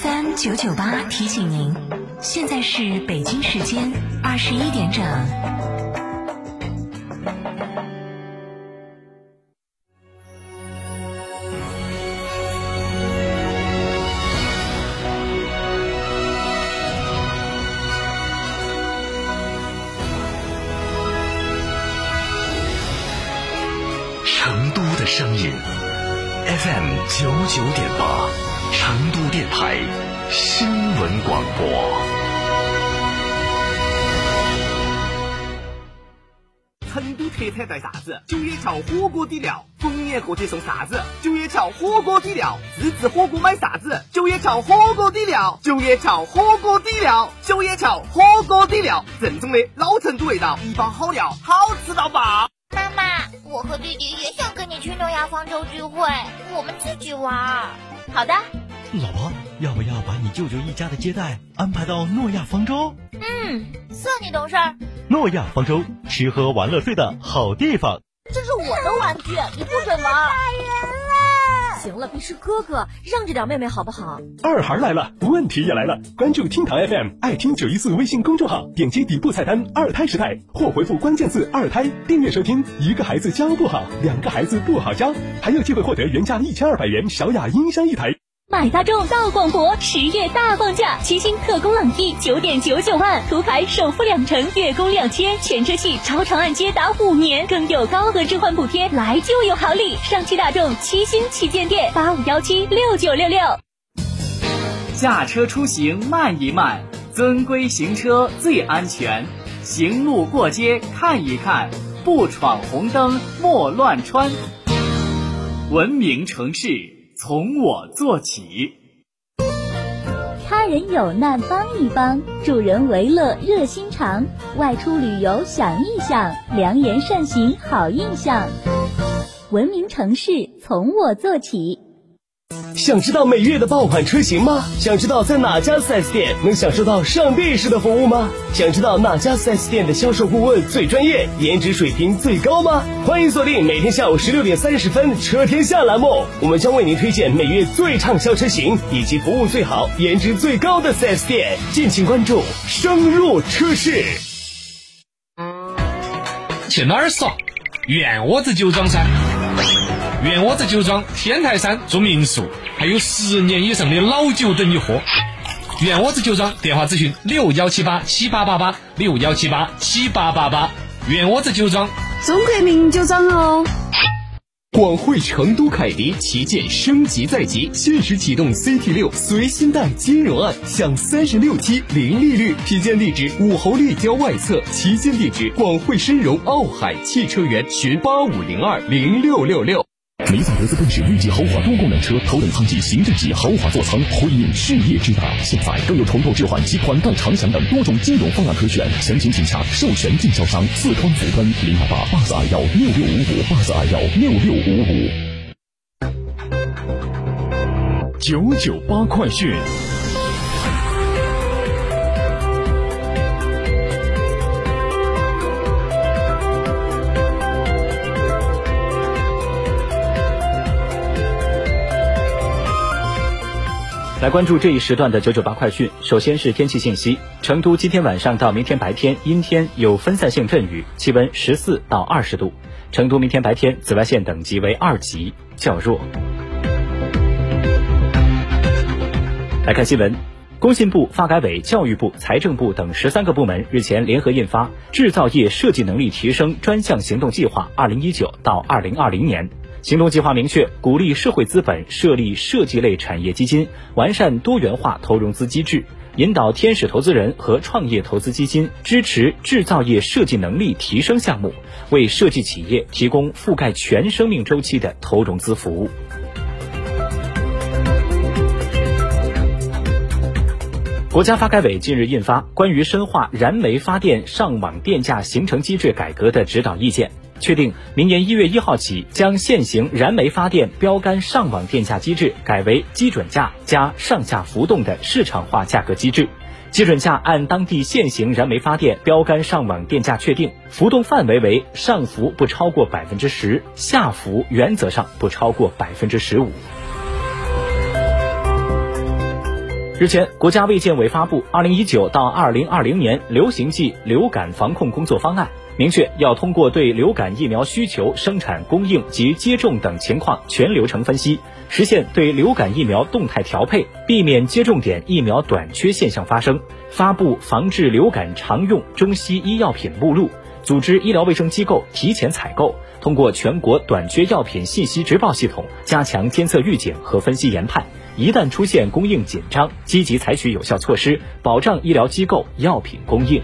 FM 九九八提醒您，现在是北京时间二十一点整。成都的声音，FM 九九点八，成都电台新闻广播。成都特产带啥子？九叶桥火锅底料，逢年过节送啥子？九叶桥火锅底料，自制火锅买啥子？九叶桥火锅底料，九叶桥火锅底料，九叶桥火锅底料，正宗的老成都味道，一包好料，好吃到爆！我和弟弟也想跟你去诺亚方舟聚会，我们自己玩。好的，老婆，要不要把你舅舅一家的接待安排到诺亚方舟？嗯，算你懂事儿。诺亚方舟，吃喝玩乐睡的好地方。这是我的玩具，你不准玩。打人了！行了，你是哥哥，让着点妹妹好不好？二孩来了，问题也来了。关注厅堂 FM 爱听九一四微信公众号，点击底部菜单“二胎时代”或回复关键字“二胎”订阅收听。一个孩子教不好，两个孩子不好教，还有机会获得原价一千二百元小雅音箱一台。买大众到广博，十月大放价，七星特工朗逸九点九九万，途凯首付两成，月供两千，全车系超长按揭达五年，更有高额置换补贴，来就有好礼！上汽大众七星旗舰店八五幺七六九六六。驾车出行慢一慢，遵规行车最安全。行路过街看一看，不闯红灯莫乱穿。文明城市。从我做起，他人有难帮一帮，助人为乐热心肠。外出旅游想一想，良言善行好印象。文明城市从我做起。想知道每月的爆款车型吗？想知道在哪家 4S 店能享受到上帝式的服务吗？想知道哪家 4S 店的销售顾问最专业，颜值水平最高吗？欢迎锁定每天下午十六点三十分《车天下》栏目，我们将为您推荐每月最畅销车型以及服务最好、颜值最高的 4S 店，敬请关注。深入车市，去哪儿耍？院窝子酒庄噻。院窝子酒庄天台山住民宿，还有十年以上的老酒等你喝。院窝子酒庄电话咨询六幺七八七八八八六幺七八七八八八。院窝子酒庄，中国名酒庄哦。广汇成都凯迪旗舰升级在即，限时启动 CT 六随心贷金融案，享三十六期零利率。批件地址：武侯立交外侧，旗舰地址：广汇深融奥海汽车园，询八五零二零六六六。梅赛德斯奔驰 V 级豪华多功能车，头等舱级、行政级豪华座舱，辉映事业之大。现在更有重头置换及款待长享等多种金融方案可选，详情请洽授权经销商四川福奔零二八八四二幺六六五五八四二幺六六五五。九九八快讯。来关注这一时段的九九八快讯。首先是天气信息：成都今天晚上到明天白天阴天，有分散性阵雨，气温十四到二十度。成都明天白天紫外线等级为二级，较弱。来看新闻，工信部、发改委、教育部、财政部等十三个部门日前联合印发《制造业设计能力提升专项行动计划（二零一九到二零二零年）》。行动计划明确，鼓励社会资本设立设计类产业基金，完善多元化投融资机制，引导天使投资人和创业投资基金支持制造业设计能力提升项目，为设计企业提供覆盖全生命周期的投融资服务。国家发改委近日印发《关于深化燃煤发电上网电价形成机制改革的指导意见》。确定，明年一月一号起，将现行燃煤发电标杆上网电价机制改为基准价加上下浮动的市场化价格机制。基准价按当地现行燃煤发电标杆上网电价确定，浮动范围为上浮不超过百分之十，下浮原则上不超过百分之十五。日前，国家卫健委发布《二零一九到二零二零年流行季流感防控工作方案》，明确要通过对流感疫苗需求、生产供应及接种等情况全流程分析，实现对流感疫苗动态调配，避免接种点疫苗短缺现象发生。发布防治流感常用中西医药品目录，组织医疗卫生机构提前采购，通过全国短缺药品信息直报系统加强监测预警和分析研判。一旦出现供应紧张，积极采取有效措施，保障医疗机构药品供应。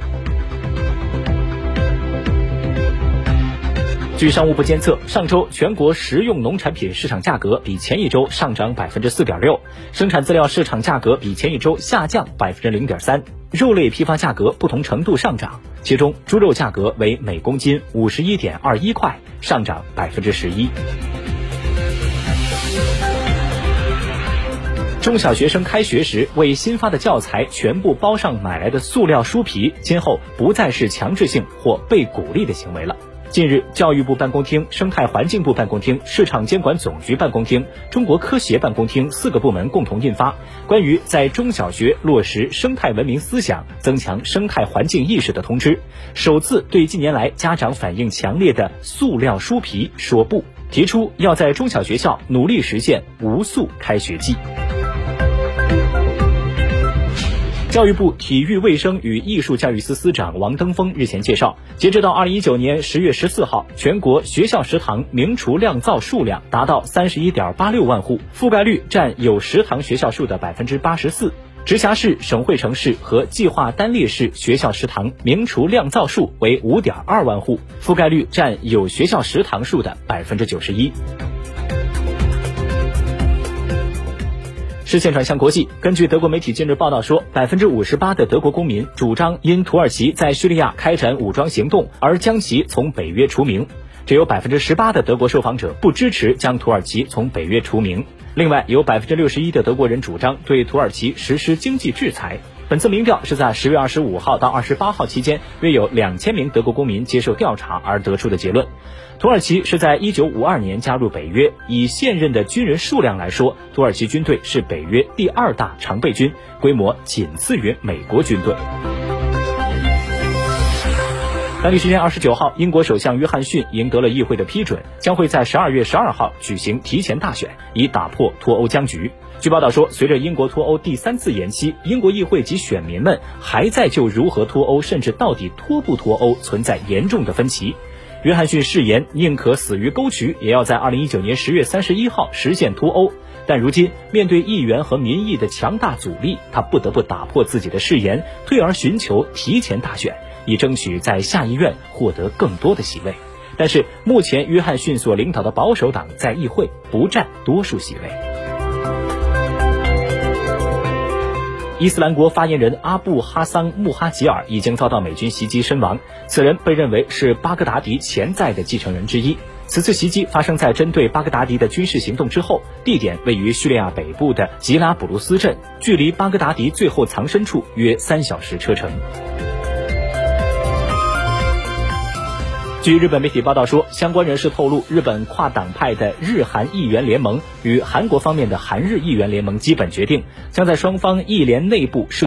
据商务部监测，上周全国食用农产品市场价格比前一周上涨百分之四点六，生产资料市场价格比前一周下降百分之零点三，肉类批发价格不同程度上涨，其中猪肉价格为每公斤五十一点二一块，上涨百分之十一。中小学生开学时为新发的教材全部包上买来的塑料书皮，今后不再是强制性或被鼓励的行为了。近日，教育部办公厅、生态环境部办公厅、市场监管总局办公厅、中国科协办公厅四个部门共同印发《关于在中小学落实生态文明思想、增强生态环境意识的通知》，首次对近年来家长反映强烈的塑料书皮说不，提出要在中小学校努力实现无塑开学季。教育部体育卫生与艺术教育司司长王登峰日前介绍，截止到二零一九年十月十四号，全国学校食堂明厨亮灶数量达到三十一点八六万户，覆盖率占有食堂学校数的百分之八十四。直辖市、省会城市和计划单列市学校食堂明厨亮灶数为五点二万户，覆盖率占有学校食堂数的百分之九十一。视线转向国际，根据德国媒体近日报道说，百分之五十八的德国公民主张因土耳其在叙利亚开展武装行动而将其从北约除名，只有百分之十八的德国受访者不支持将土耳其从北约除名。另外，有百分之六十一的德国人主张对土耳其实施经济制裁。本次民调是在十月二十五号到二十八号期间，约有两千名德国公民接受调查而得出的结论。土耳其是在一九五二年加入北约，以现任的军人数量来说，土耳其军队是北约第二大常备军，规模仅次于美国军队。当地时间二十九号，英国首相约翰逊赢得了议会的批准，将会在十二月十二号举行提前大选，以打破脱欧僵局。据报道说，随着英国脱欧第三次延期，英国议会及选民们还在就如何脱欧，甚至到底脱不脱欧存在严重的分歧。约翰逊誓言宁可死于沟渠，也要在二零一九年十月三十一号实现脱欧。但如今面对议员和民意的强大阻力，他不得不打破自己的誓言，退而寻求提前大选，以争取在下议院获得更多的席位。但是目前约翰逊所领导的保守党在议会不占多数席位。伊斯兰国发言人阿布哈桑穆哈吉尔已经遭到美军袭击身亡，此人被认为是巴格达迪潜在的继承人之一。此次袭击发生在针对巴格达迪的军事行动之后，地点位于叙利亚北部的吉拉卜卢斯镇，距离巴格达迪最后藏身处约三小时车程。据日本媒体报道说，相关人士透露，日本跨党派的日韩议员联盟与韩国方面的韩日议员联盟基本决定，将在双方议联内部设。